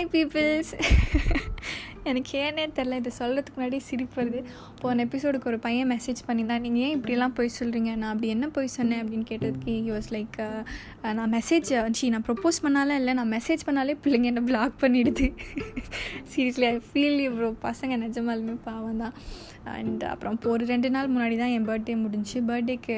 Hi peoples எனக்கு ஏனே தெரில இதை சொல்கிறதுக்கு முன்னாடி சிரிப்பு வருது. போன எபிசோடுக்கு ஒரு பையன் மெசேஜ் பண்ணியிருந்தான். நீங்கள் ஏன் இப்படிலாம் போய் சொல்கிறீங்க நான் அப்படி என்ன போய் சொன்னேன்? அப்படின்னு கேட்டதுக்கு ஹி வாஸ் லைக் நான் மெசேஜ் சி நான் ப்ரொப்போஸ் பண்ணாலே இல்லை. நான் மெசேஜ் பண்ணாலே பிள்ளைங்க என்ன பிளாக் பண்ணிடுது. சீரியஸ்லி ஐ ஃபீல் ப்ரோ பசங்க நிஜமாலுமே பாவம் தான் அண்ட் uh, அப்புறம் இப்போ ஒரு ரெண்டு நாள் முன்னாடி தான் என் பர்த்டே முடிஞ்சு பர்த்டேக்கு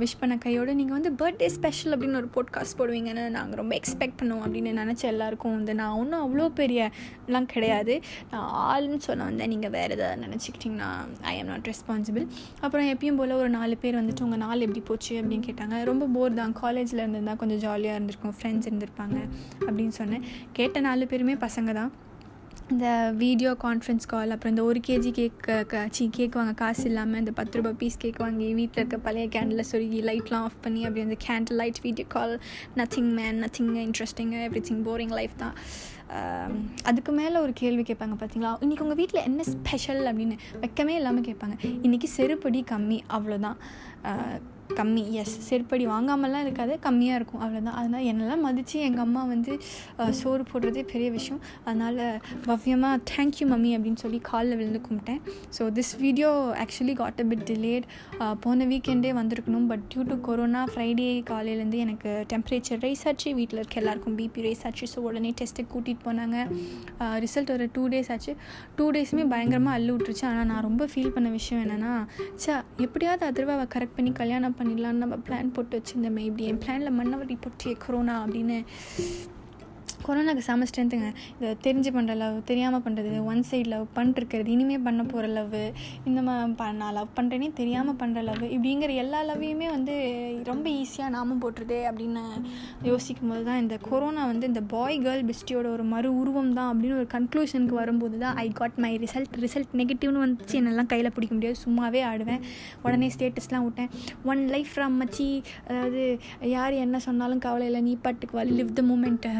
விஷ் uh, பண்ண கையோடு நீங்கள் வந்து பர்த்டே ஸ்பெஷல் அப்படின்னு ஒரு போட்காஸ்ட் போடுவீங்கன்னு நாங்கள் ரொம்ப எக்ஸ்பெக்ட் பண்ணுவோம் அப்படின்னு நினச்ச எல்லாருக்கும் வந்து நான் ஒன்றும் அவ்வளோ பெரியலாம் கிடையாது. நான் ஆள்னு சொன்ன வந்தேன் நீங்கள் வேறு எதாவது நினச்சிக்கிட்டிங்கன்னா ஐ எம் நாட் ரெஸ்பான்சிபிள் அப்புறம் எப்பயும் போல் ஒரு நாலு பேர் வந்துட்டு உங்கள் நாள் எப்படி போச்சு அப்படின்னு கேட்டாங்க. ரொம்ப போர் தான். காலேஜில் இருந்திருந்தால் கொஞ்சம் ஜாலியாக இருந்திருக்கும் ஃப்ரெண்ட்ஸ் இருந்திருப்பாங்க அப்படின்னு சொன்னேன். கேட்ட நாலு பேருமே பசங்க தான். இந்த வீடியோ கான்ஃபரன்ஸ் கால் அப்புறம் இந்த ஒரு கேஜி கேக் சி கேக் வாங்க காசு இல்லாமல் இந்த பத்து ரூபாய் பீஸ் கேக் வாங்கி வீட்டில் இருக்க பழைய கேண்டில் சொருகி லைட்லாம் ஆஃப் பண்ணி அப்படி அந்த candle light video call nothing man nothing interesting everything boring life தான் அதுக்கு மேலே ஒரு கேள்வி கேட்பாங்க பார்த்தீங்களா இன்றைக்கி உங்கள் வீட்டில் என்ன ஸ்பெஷல் அப்படின்னு? வெக்கமே இல்லாமல் கேட்பாங்க. இன்றைக்கி செருப்படி கம்மி அவ்வளோதான் கம்மி. எஸ் செருப்படி வாங்காமலாம் இருக்காது கம்மியாக இருக்கும் அவ்வளோதான் அதனால் என்னெல்லாம் மதித்து எங்கள் அம்மா வந்து சோறு போடுறதே பெரிய விஷயம். அதனால் பவ்யமாக தேங்க்யூ மம்மி அப்படின்னு சொல்லி காலில் விழுந்து கும்பிட்டேன். So this video actually got a bit delayed போன வீக்கெண்டே வந்திருக்கணும் but due to corona Friday காலையிலேருந்து எனக்கு டெம்பரேச்சர் ரைஸ் ஆச்சு. வீட்டில் இருக்க எல்லாருக்கும் பிபி ரைஸ் ஆச்சு. ஸோ உடனே டெஸ்ட்டுக்கு கூட்டிகிட்டு போனாங்க. ரிசல்ட் ஒரு டூ டேஸ் ஆச்சு. டூ டேஸுமே பயங்கரமாக அள்ளு விட்டுருச்சு. ஆனால் நான் ரொம்ப ஃபீல் பண்ண விஷயம் என்னென்னா சா எப்படியாவது அதிர்வாவை கரெக்ட் பண்ணி கல்யாணம் பண்ணி பண்ணிடலான்னு நம்ம பிளான் போட்டு வச்சுருந்தோமே. இப்படி என் பிளானில் மன்னவரி போட்டியே கொரோனா அப்படின்னு. கொரோனாக்கு செம ஸ்ட்ரென்த்துங்க இதை தெரிஞ்சு பண்ணுற லவ் தெரியாமல் பண்ணுறது ஒன் சைட் லவ் பண்ணிருக்கிறது இனிமேல் பண்ண போகிற லவ் இந்த மாதிரி நான் லவ் பண்ணுறேனே தெரியாமல் பண்ணுற லவ் இப்படிங்கிற எல்லா லவ்வையுமே வந்து ரொம்ப ஈஸியாக நாம போட்டுருதே அப்படின்னு யோசிக்கும் போது தான் இந்த கொரோனா வந்து இந்த பாய் கேர்ள் பெஸ்டியோட ஒரு மறு உருவம் தான் அப்படின்னு ஒரு கன்க்ளூஷனுக்கு வரும்போது தான் I got my result result நெகட்டிவ்னு வந்துச்சு. என்னெல்லாம் கையில் பிடிக்க முடியாது. சும்மாவே ஆடுவேன். உடனே ஸ்டேட்டஸ்லாம் விட்டேன். ஒன் லைஃப் ஃப்ரம் மச்சி அதாவது யார் என்ன சொன்னாலும் கவலை இல்லை. நீ பாட்டுக்கு வா லிவ் த மூமெண்ட்டு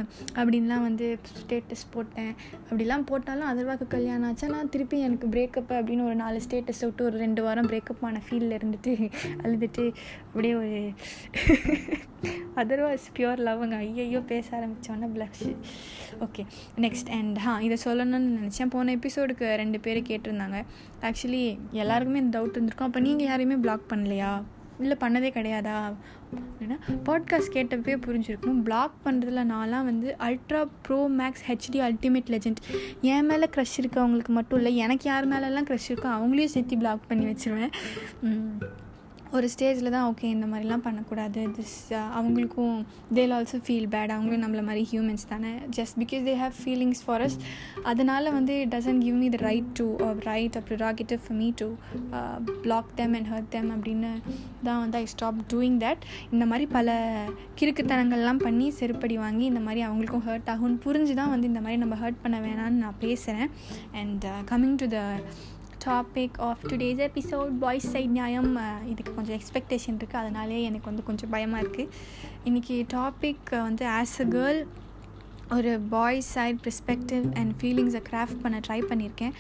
அப்படின்லாம் வந்து ஸ்டேட்டஸ் போட்டேன். அப்படிலாம் போட்டாலும் அதர்வாக்கு கல்யாணம் ஆச்சா. நான் திருப்பி எனக்கு பிரேக்கப் அப்படின்னு ஒரு நாலு ஸ்டேட்டஸ் விட்டு ஒரு ரெண்டு வாரம் பிரேக்கப் ஆன ஃபீலில் இருந்துட்டு அழுதுட்டு அப்படியே ஒரு அதர்வாஸ் பியூர் லவ்ங்க ஐயையோ பேச ஆரம்பித்தோன்னே ப்ளஷ் ஓகே நெக்ஸ்ட் அண்ட் ஹா இதை சொல்லணும்னு நினச்சேன். போன எபிசோடுக்கு ரெண்டு பேர் கேட்டிருந்தாங்க. ஆக்சுவலி எல்லாருக்குமே இந்த டவுட் இருந்திருக்கும் அப்போ நீங்கள் யாரையுமே பிளாக் பண்ணலையா? இல்லை பண்ணதே கிடையாதா? அப்படின்னா பாட்காஸ்ட் கேட்டப்பே புரிஞ்சிருக்கும் பிளாக் பண்ணுறதுல நான்லாம் வந்து ultra pro max HD ultimate legend என் மேலே க்ரஷ் இருக்கவங்களுக்கு மட்டும் இல்லை எனக்கு யார் மேலெல்லாம் க்ரஷ் இருக்கோ அவங்களையும் சேர்த்து பிளாக் பண்ணி வச்சுருவேன். ஒரு ஸ்டேஜில் தான் ஓகே இந்த மாதிரிலாம் பண்ணக்கூடாது. திஸ் uh, அவங்களுக்கும் தேல் ஆல்சோ ஃபீல் பேட் அவங்களும் நம்மள மாதிரி ஹியூமன்ஸ் தானே. Just because they have feelings for us அதனால் வந்து it doesn't give me the right to write a prerogative for me to block them and hurt them அப்படின்னு தான் வந்து ஐ ஸ்டாப் டூயிங் தட் இந்த மாதிரி பல கிறுக்குத்தனங்கள்லாம் பண்ணி செருப்படி வாங்கி இந்த மாதிரி அவங்களுக்கும் ஹர்ட் ஆகும்னு புரிஞ்சு தான் வந்து இந்த மாதிரி நம்ம ஹர்ட் பண்ண வேணான்னு நான் பேசுகிறேன் and coming to the topic of today's episode boys side நியாயம் இதுக்கு கொஞ்சம் எக்ஸ்பெக்டேஷன் இருக்குது அதனாலே எனக்கு வந்து கொஞ்சம் பயமாக இருக்குது இன்றைக்கி டாபிக் வந்து ஆஸ் அ கேர்ள் ஒரு பாய்ஸ் சைட் ப்ரிஸ்பெக்டிவ் அண்ட் ஃபீலிங்ஸை கிராஃப்ட் பண்ண ட்ரை பண்ணியிருக்கேன்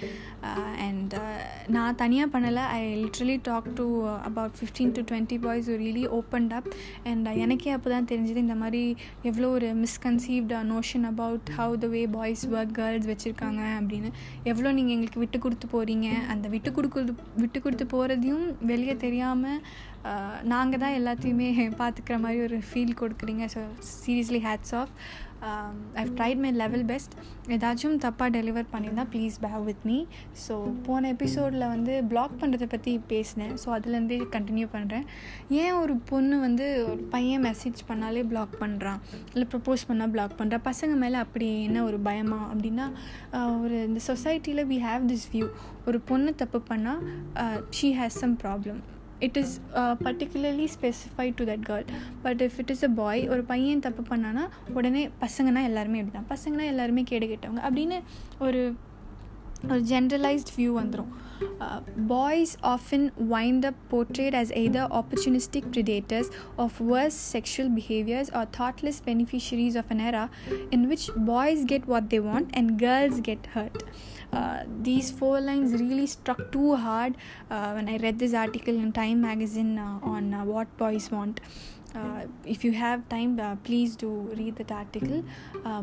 அண்ட் uh, uh, நான் தனியாக பண்ணலை. I literally talk to about fifteen to twenty boys really opened up and எனக்கே அப்போ தான் தெரிஞ்சது இந்த மாதிரி எவ்வளோ ஒரு misconceived notion about how the way boys work girls வச்சுருக்காங்க அப்படின்னு. எவ்வளோ நீங்கள் எங்களுக்கு விட்டு கொடுத்து போகிறீங்க அந்த விட்டு கொடுக்குறது விட்டு கொடுத்து போகிறதையும் வெளியே தெரியாமல் uh, நாங்கள் தான் எல்லாத்தையுமே பார்த்துக்கிற மாதிரி ஒரு ஃபீல் கொடுக்குறீங்க. So seriously hats off I've tried my level best ஏதாச்சும் தப்பாக டெலிவர் பண்ணியிருந்தால் please bear with me so போன எபிசோடில் வந்து பிளாக் பண்ணுறதை பற்றி பேசினேன். ஸோ அதுலேருந்தே கண்டினியூ பண்ணுறேன் ஏன் ஒரு பொண்ணு வந்து ஒரு பையன் மெசேஜ் பண்ணாலே பிளாக் பண்ணுறான் இல்லை ப்ரப்போஸ் பண்ணால் பிளாக் பண்ணுறான் பசங்க மேலே அப்படி என்ன ஒரு பயமா? அப்படின்னா ஒரு இந்த சொசைட்டியில் வி ஹாவ் திஸ் வியூ ஒரு பொண்ணு தப்பு பண்ணால் she has some problem it is particularly specified to that girl but if it is a boy ஒரு பையன் தப்பு பண்ணானா உடனே பசங்கன்னா எல்லாருமே இப்படி தான் பசங்கன்னா எல்லாருமே கேடு கேட்டவங்க. அப்படின்னு ஒரு ஒரு ஜென்ரலைஸ்ட் வியூ வந்துடும் Uh, boys often wind up portrayed as either opportunistic predators of worse sexual behaviors or thoughtless beneficiaries of an era in which boys get what they want and girls get hurt. Uh, these four lines really struck too hard uh, when I read this article in Time magazine uh, on uh, what boys want. If you have time please do read that article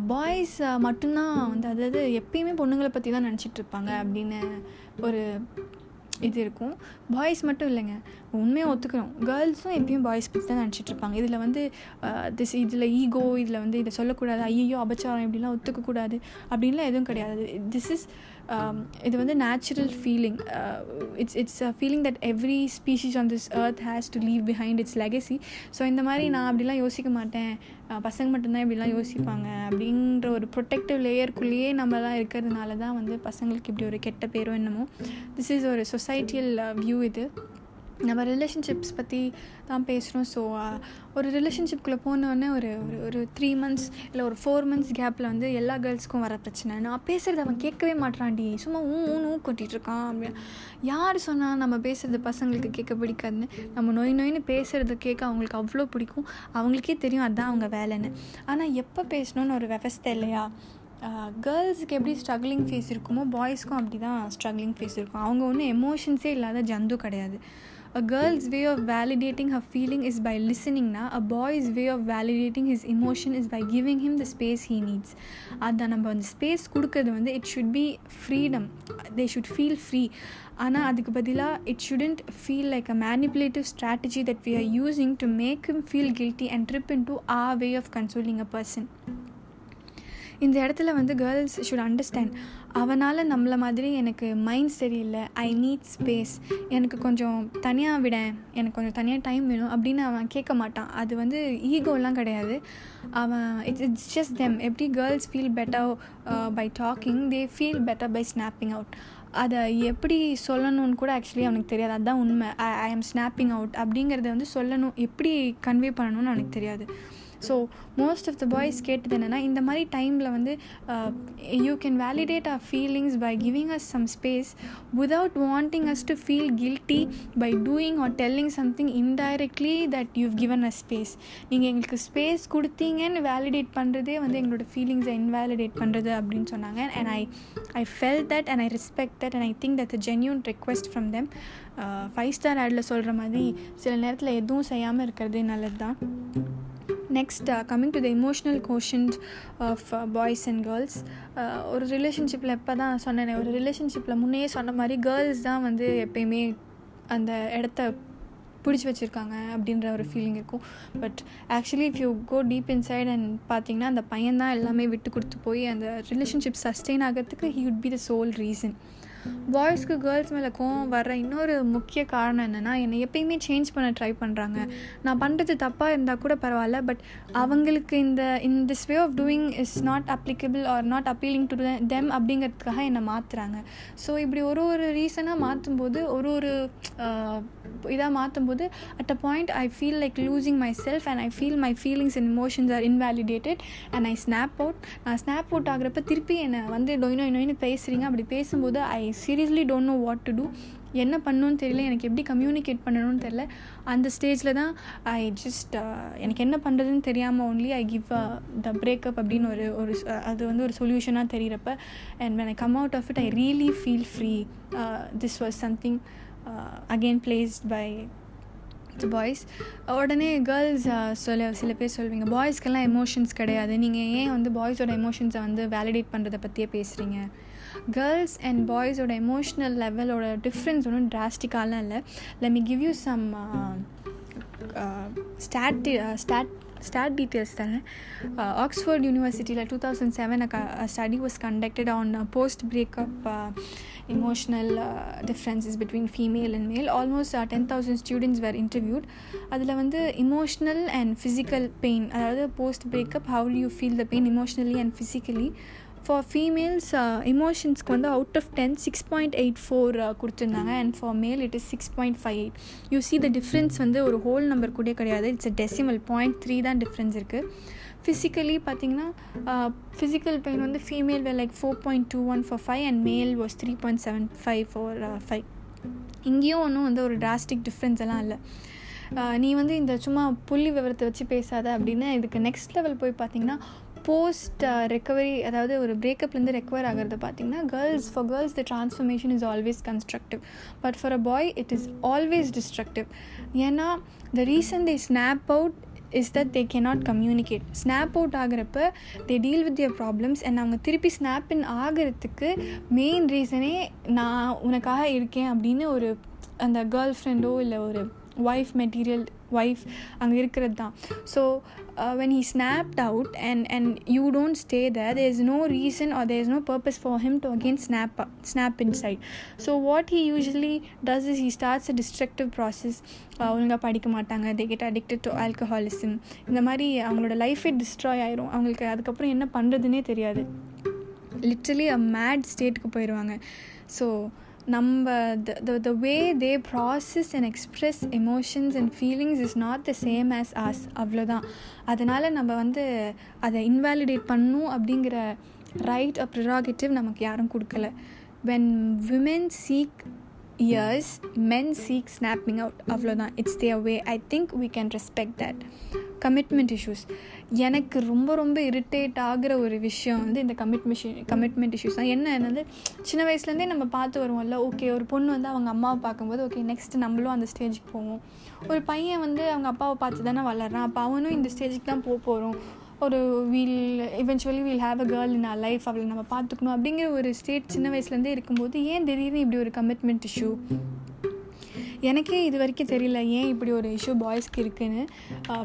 boys மட்டும்தான் வந்து அதாவது எப்பயுமே பொண்ணுங்களை பற்றி தான் நினச்சிட்டு இருப்பாங்க அப்படின்னு ஒரு இது இருக்கும். பாய்ஸ் மட்டும் இல்லைங்க. உண்மையாக ஒத்துக்கிறோம். கேர்ள்ஸும் எப்பயும் பாய்ஸ் பற்றி தான் நினச்சிட்டு இருப்பாங்க. இதில் வந்து திஸ் இதில் ஈகோ இதில் வந்து இதை சொல்லக்கூடாது. ஐயோ அபச்சாரம் இப்படிலாம் ஒத்துக்கக்கூடாது. அப்படின்லாம் எதுவும் கிடையாது. திஸ் இஸ் um, இது வந்து natural feeling it's it's a feeling that every species on this earth has to leave behind its legacy so இந்த மாதிரி நான் அப்படிலாம் யோசிக்க மாட்டேன். பசங்க மட்டும்தான் இப்படிலாம் யோசிப்பாங்க. அப்படின்ற ஒரு ப்ரொடெக்டிவ் லேயருக்குள்ளேயே நம்மலாம் இருக்கிறதுனால தான் வந்து பசங்களுக்கு இப்படி ஒரு கெட்ட பேரோ என்னமோ. திஸ் இஸ் ஒரு சொசைட்டியல் வியூ uh, இது. நம்ம ரிலேஷன்ஷிப்ஸ் பற்றி தான் பேசுகிறோம் ஸோ ஒரு ரிலேஷன்ஷிப்குள்ளே போனோடனே ஒரு ஒரு ஒரு த்ரீ மந்த்ஸ் இல்லை ஒரு ஃபோர் மந்த்ஸ் கேப்பில் வந்து எல்லா கேர்ள்ஸ்க்கும் வர பிரச்சனை. நான் பேசுகிறது அவன் கேட்கவே மாட்டான்டி சும்மா ஊ ஊன்னு ஊ கொட்டிகிட்டு இருக்கான் அப்படின்னு. யார் சொன்னால் நம்ம பேசுகிறது பசங்களுக்கு கேட்க பிடிக்காதுன்னு? நம்ம நொய் நொய்னு பேசுகிறது கேட்க அவங்களுக்கு அவ்வளோ பிடிக்கும். அவங்களுக்கே தெரியும் அதுதான் அவங்க வேலைன்னு. ஆனால் எப்போ பேசணும்னு ஒரு விவஸ்தை இல்லையா? கேர்ள்ஸுக்கு எப்படி ஸ்ட்ரகிளிங் ஃபேஸ் இருக்குமோ பாய்ஸ்க்கும் அப்படி தான் ஸ்ட்ரகிளிங் ஃபேஸ் இருக்கும். அவங்க ஒன்றும் எமோஷன்ஸே இல்லாத ஜந்து கிடையாது. A girl's way of validating her feeling is by listening na? A boy's way of validating his emotion is by giving him the space he needs. அதான் நம்ம அந்த ஸ்பேஸ் கொடுக்கறது வந்து it should be freedom they should feel free ஆனால் அதுக்கு பதிலாக it shouldn't feel like a manipulative strategy that we are using to make him feel guilty and trip in to a way of consoling a person இந்த இடத்துல வந்து girls should understand அவனால் நம்மளை மாதிரி எனக்கு மைண்ட் சரியில்லை. ஐ நீட் ஸ்பேஸ் எனக்கு கொஞ்சம் தனியாக விட. எனக்கு கொஞ்சம் தனியாக டைம் வேணும் அப்படின்னு அவன் கேட்க மாட்டான். அது வந்து ஈகோலாம் கிடையாது. அவன் இட்ஸ் இட்ஸ் ஜஸ்ட் தெம் எப்படி girls feel better by talking they feel better by snapping out அதை எப்படி சொல்லணும்னு கூட ஆக்சுவலி அவனுக்கு தெரியாது. அதுதான் உண்மை. I I am snapping out அப்படிங்கிறத வந்து சொல்லணும். எப்படி கன்வே பண்ணணும்னு அவனுக்கு தெரியாது. So most of the boys கேட்டது என்னென்னா இந்த மாதிரி டைமில் வந்து you can validate our feelings by giving us some space without wanting us to feel guilty by doing or telling something indirectly that you've given a space நீங்கள் எங்களுக்கு space கொடுத்தீங்கன்னு validate பண்ணுறதே வந்து எங்களோட ஃபீலிங்ஸை இன்வேலிடேட் பண்ணுறது அப்படின்னு சொன்னாங்க. And I I felt that and I respect that and I think that genuine request from them five star ஆடில் சொல்கிற மாதிரி சில நேரத்தில் எதுவும் செய்யாமல் இருக்கிறதே நல்லது தான் next coming to the emotional quotient of boys and girls ஒரு ரிலேஷன்ஷிப்பில் எப்போ தான் சொன்னேன் ஒரு ரிலேஷன்ஷிப்பில் முன்னே சொன்ன மாதிரி கேர்ள்ஸ் தான் வந்து எப்பயுமே அந்த இடத்த பிடிச்சி வச்சுருக்காங்க அப்படின்ற ஒரு ஃபீலிங் இருக்கும். But actually if you go deep inside and பார்த்தீங்கன்னா அந்த பையன் தான் எல்லாமே விட்டு கொடுத்து போய் அந்த ரிலேஷன்ஷிப் சஸ்டெயின் ஆகிறதுக்கு he would be the sole reason பாய்ஸ்க்கு girls மேலே கோவம் வர்ற இன்னொரு முக்கிய காரணம் என்னென்னா என்னை எப்பயுமே சேஞ்ச் பண்ண ட்ரை பண்ணுறாங்க நான் பண்ணுறது தப்பாக இருந்தால் கூட பரவாயில்ல பட் அவங்களுக்கு இந்த in this way of doing is not applicable or not appealing to them அப்படிங்கிறதுக்காக என்னை மாற்றுறாங்க ஸோ இப்படி ஒரு ஒரு ரீசனாக மாற்றும்போது ஒரு ஒரு இதாக மாற்றும்போது at a point I feel like losing my self and I feel my feelings and emotions are invalidated and I snap out நான் ஸ்னாப் அவுட் ஆகிறப்ப திருப்பி என்னை வந்து டொய் நொய் பேசுகிறீங்க அப்படி பேசும்போது I seriously don't know what to do என்ன பண்ணணும்னு தெரியல எனக்கு எப்படி கம்யூனிகேட் பண்ணணும்னு தெரில அந்த ஸ்டேஜில் தான் ஐ ஜஸ்ட் uh, எனக்கு என்ன பண்ணுறதுன்னு தெரியாமல் only I give the uh, breakup அப்படின்னு ஒரு ஒரு அது வந்து ஒரு சொல்யூஷனாக தெரிகிறப்ப and when I come out of it I really feel free this was something again placed by boys உடனே கேர்ள்ஸ் uh, சொல்ல சில பேர் சொல்வீங்க பாய்ஸ்க்கெல்லாம் எமோஷன்ஸ் கிடையாது. நீங்கள் ஏன் வந்து பாய்ஸோட எமோஷன்ஸை வந்து வேலிடேட் பண்ணுறதை பற்றியே பேசுகிறீங்க கேர்ள்ஸ் அண்ட் பாய்ஸோட எமோஷ்னல் லெவலோட டிஃப்ரென்ஸ் ஒன்றும் டிராஸ்டிக்காலாம் இல்லை. Let me give you some stat stat stat details தரேன். ஆக்ஸ்ஃபோர்ட் யூனிவர்சிட்டியில் two thousand seven study was conducted on post breakup emotional uh, differences between female and male. Almost uh, 10000 students were interviewed. அதில் வந்து emotional and physical pain அதாவது post breakup how do you feel the pain emotionally and physically for females இமோஷன்ஸ்க்கு வந்து out of ten six point eight four கொடுத்துருந்தாங்க. And for male it is six point five eight you see the difference வந்து ஒரு whole number கூட கிடையாது. It's a decimal point three தான் difference இருக்குது physically பார்த்தீங்கன்னா uh, physical pain வந்து female way like four point two one four five and male was three point seven five four five இங்கேயும் ஒன்றும் வந்து ஒரு டிராஸ்டிக் டிஃப்ரென்ஸ் எல்லாம் இல்லை. Uh, நீ வந்து இந்த சும்மா புள்ளி விவரத்தை வச்சு பேசாத அப்படின்னு இதுக்கு நெக்ஸ்ட் லெவல் போய் பார்த்தீங்கன்னா போஸ்ட் ரெக்கவரி அதாவது ஒரு பிரேக்கப்லேருந்து ரெக்கவர் ஆகிறது பார்த்தீங்கன்னா girls for girls the transformation is always constructive but for a boy it is always destructive ஏன்னா the reason they snap out is that they cannot communicate snap out ஆகிறப்ப they deal with their problems and அவங்க திருப்பி snap இன் ஆகிறதுக்கு main ரீசனே நான் உனக்காக இருக்கேன் அப்படின்னு ஒரு அந்த கேர்ள் ஃப்ரெண்டோ இல்லை ஒரு ஒய்ஃப் மெட்டீரியல் ஒய்ஃப் அங்கே இருக்கிறது தான் so when he snapped out and and you don't stay there there is no reason or there is no purpose for him to again snap snap inside so what he usually does is he starts a destructive process ஒழுங்காக படிக்க மாட்டாங்க. They get addicted to alcoholism இந்த மாதிரி அவங்களோட லைஃபே destroy ஆயிரும். அவங்களுக்கு அதுக்கப்புறம் என்ன பண்ணுறதுனே தெரியாது. லிட்ரலி அ மேட் ஸ்டேட்டுக்கு போயிடுவாங்க ஸோ நம்ம the the way they process and express emotions and feelings is not the same as as அவ்வளோதான் அதனால் நம்ம வந்து அதை இன்வாலிடேட் பண்ணும் அப்படிங்கிற ரைட் அ ப்ரிராகேட்டிவ் நமக்கு யாரும் கொடுக்கல. When women seek ears men seek snapping out அவ்வளோதான் it's their way I think we can respect that commitment issues எனக்கு ரொம்ப ரொம்ப இரிட்டேட் ஆகிற ஒரு விஷயம் வந்து இந்த கமிட்மெஷன் கமிட்மெண்ட் இஷ்யூஸ் தான். என்ன என்னது? சின்ன வயசுலேருந்தே நம்ம பார்த்து வருவோம்ல ஓகே ஒரு பொண்ணு வந்து அவங்க அம்மாவை பார்க்கும்போது ஓகே நெக்ஸ்ட் நம்மளும் அந்த ஸ்டேஜுக்கு போவோம். ஒரு பையன் வந்து அவங்க அப்பாவை பார்த்து தானே வளர்றான். அப்போ அவனும் இந்த ஸ்டேஜுக்கு தான் போக போகிறோம் ஒரு we'll eventually we'll have a girl in our life அவளை நம்ம பார்த்துக்கணும். அப்படிங்கிற ஒரு ஸ்டேட் சின்ன வயசுலேருந்தே இருக்கும்போது ஏன் திடீர்னு இப்படி ஒரு கமிட்மெண்ட் இஷ்யூ எனக்கே இது வரைக்கும் தெரியல ஏன் இப்படி ஒரு இஷ்யூ பாய்ஸ்க்கு இருக்குன்னு.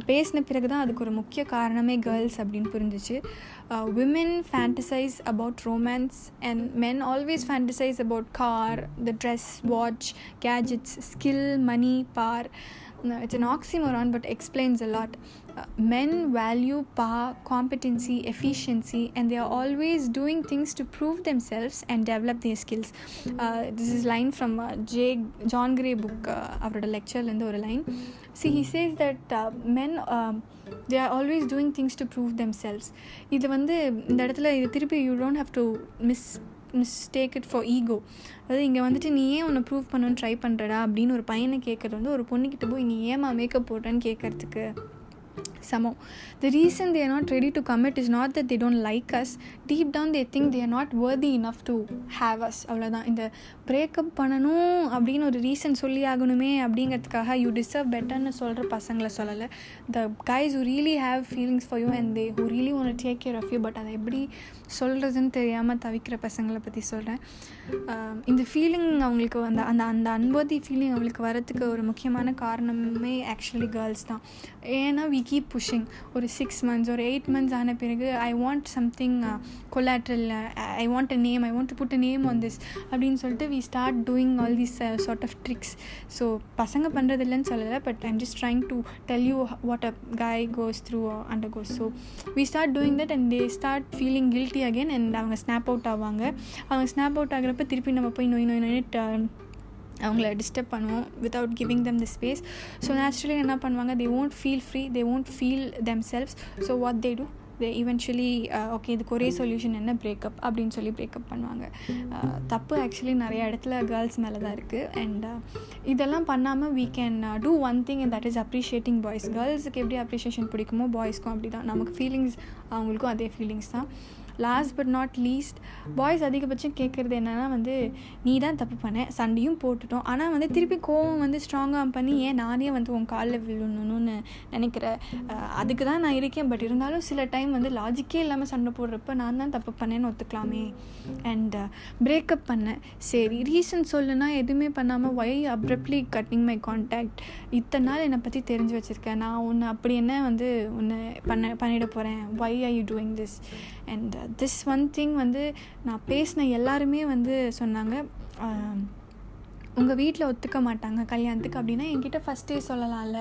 பேசின பிறகு தான் அதுக்கு ஒரு முக்கிய காரணமே கேர்ள்ஸ் அப்படின்னு புரிஞ்சிச்சு. Women fantasize about romance and men always fantasize about car the dress watch gadgets skill money bar it's an oxymoron but explains a lot uh, men value power competency efficiency and they are always doing things to prove themselves and develop their skills uh, this is line from uh, J. john gray book அவரோட லெக்சர்லேருந்து ஒரு line see he says that men they are always doing things to prove themselves இது வந்து இந்த இடத்துல இது திருப்பி you don't have to miss mistake it for ego அதாவது இங்கே வந்துட்டு நீ ஏன் உன்னை ப்ரூவ் பண்ணணும்னு ட்ரை பண்ணுறடா அப்படின்னு ஒரு பையனை கேட்குறது வந்து ஒரு பொண்ணுக்கிட்ட போய் நீ ஏமா மேக்கப் போடுறேன்னு கேட்குறதுக்கு சமம் the reason they are not ready to commit is not that they don't like us deep down they think they are not worthy enough to have us அவ்வளோதான் இந்த பிரேக்கப் பண்ணணும் அப்படின்னு ஒரு ரீசன் சொல்லி ஆகணுமே அப்படிங்கிறதுக்காக யூ டிசர்வ் பெட்டர்னு சொல்கிற பசங்களை சொல்லலை. The guys who really have feelings for you and they who really want take care of you but அதை எப்படி சொல்கிறதுன்னு தெரியாமல் தவிக்கிற பசங்களை பற்றி சொல்கிறேன் இந்த ஃபீலிங் அவங்களுக்கு அந்த அந்த அந்த அன்போதி ஃபீலிங் அவங்களுக்கு வரத்துக்கு ஒரு முக்கியமான காரணமே ஆக்சுவலி கேர்ள்ஸ் தான். ஏன்னா வி கீப் புஷிங் ஒரு சிக்ஸ் மந்த்ஸ் ஒரு எயிட் மந்த்ஸ் ஆன பிறகு I want something collateral I want a name I want to put a name on this அப்படின்னு சொல்லிட்டு we start doing all these sort of tricks so பசங்க பண்ணுறது இல்லைன்னு சொல்லலை but I'm just trying to tell you what a guy goes through undergoes so we start doing that and they start feeling guilty again and அவங்க snap out ஆவாங்க. அவங்க snap out ஆகிறப்ப திருப்பி நம்ம போய் நோய் நோய் நோயிட்டு அவங்கள டிஸ்டர்ப் பண்ணுவோம் without giving them the space so naturally என்ன பண்ணுவாங்க? They won't feel free they won't feel themselves so what they do they eventually okay இதுக்கு ஒரே சொல்யூஷன் என்ன? பிரேக்கப் அப்படின்னு சொல்லி பிரேக்கப் பண்ணுவாங்க. Uh, தப்பு ஆக்சுவலி நிறைய இடத்துல கேர்ள்ஸ் மேலே தான் இருக்குது அண்ட் uh, இதெல்லாம் பண்ணாமல் we can do one thing and that is appreciating boys கேர்ள்ஸுக்கு எப்படி அப்ரிஷியேஷன் பிடிக்குமோ பாய்ஸ்க்கும் அப்படி தான் நமக்கு ஃபீலிங்ஸ் அவங்களுக்கும் அதே ஃபீலிங்ஸ் தான். Last but not least boys அதிகபட்சம் கேட்குறது என்னென்னா வந்து நீ தான் தப்பு பண்ண சண்டையும் போட்டுட்டோம். ஆனால் வந்து திருப்பி கோவம் வந்து ஸ்ட்ராங்காக பண்ணி ஏன் நானே வந்து உன் காலில் விழுணுன்னு நினைக்கிற? அதுக்கு தான் நான் இருக்கேன். பட் இருந்தாலும் சில டைம் வந்து லாஜிக்கே இல்லாமல் சண்டை போடுறப்ப நான் தான் தப்பு பண்ணேன்னு ஒத்துக்கலாமே. அண்ட் பிரேக்கப் பண்ணேன் சரி ரீசன் சொல்லுனா எதுவுமே பண்ணாமல் why abruptly cutting my contact இத்தனை நாள் என்னை பற்றி தெரிஞ்சு வச்சுருக்கேன். நான் ஒன்று அப்படி என்ன வந்து ஒன்று பண்ண பண்ணிட போகிறேன் why are you doing this and this one thing வந்து நான் பேசின எல்லாருமே வந்து சொன்னாங்க. உங்கள் வீட்டில் ஒத்துக்க மாட்டாங்க கல்யாணத்துக்கு அப்படின்னா என்கிட்ட ஃபஸ்ட்டே சொல்லலாம்ல.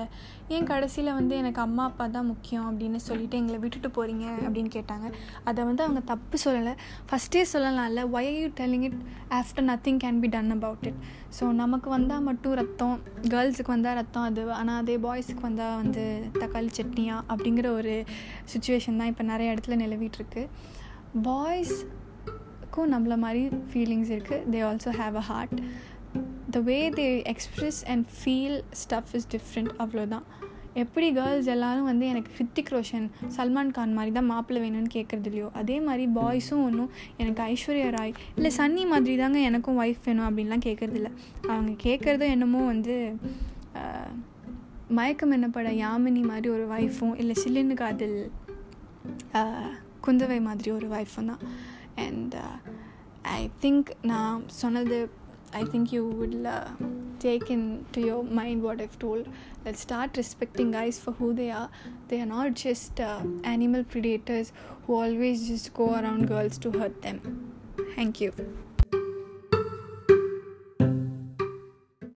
ஏன் கடைசியில் வந்து எனக்கு அம்மா அப்பா தான் முக்கியம் அப்படின்னு சொல்லிட்டு எங்களை விட்டுட்டு போகிறீங்க அப்படின்னு கேட்டாங்க. அதை வந்து அவங்க தப்பு சொல்லலை. ஃபஸ்ட்டே சொல்லலாம்ல. Why you telling it after nothing can be done about it so நமக்கு வந்தால் மட்டும் ரத்தம் கேர்ள்ஸுக்கு வந்தால் ரத்தம் அது. ஆனால் அதே பாய்ஸுக்கு வந்தால் வந்து தக்காளி சட்னியா அப்படிங்கிற ஒரு சுச்சுவேஷன் தான் இப்போ நிறைய இடத்துல நிலவிட்டுருக்கு பாய்ஸ்க்கும் நம்மள மாதிரி ஃபீலிங்ஸ் இருக்குது they also have a heart the way they express and feel stuff is different அவ்வளோதான் எப்படி கேர்ள்ஸ் எல்லோரும் வந்து எனக்கு ஹித்திக் ரோஷன் சல்மான் கான் மாதிரி தான் மாப்பிள்ளை வேணும்னு கேட்குறது இல்லையோ? அதே மாதிரி பாய்ஸும் ஒன்றும் எனக்கு ஐஸ்வர்யா ராய் இல்லை சன்னி மாதிரி தாங்க எனக்கும் ஒய்ஃப் வேணும் அப்படின்லாம் கேட்குறதில்ல அவங்க கேட்குறதும் என்னமோ வந்து மயக்கம் என்னப்பட யாமினி மாதிரி ஒரு ஒய்ஃபும் இல்லை சில்லுன்னு காதல் குந்தவை மாதிரி ஒரு ஒய்ஃபும் தான் அண்ட் ஐ திங்க் நான் சொன்னது I think you would uh, take into your mind what I've told. Let's start respecting guys for who they are. They are not just uh, animal predators who always just go around girls to hurt them. Thank you.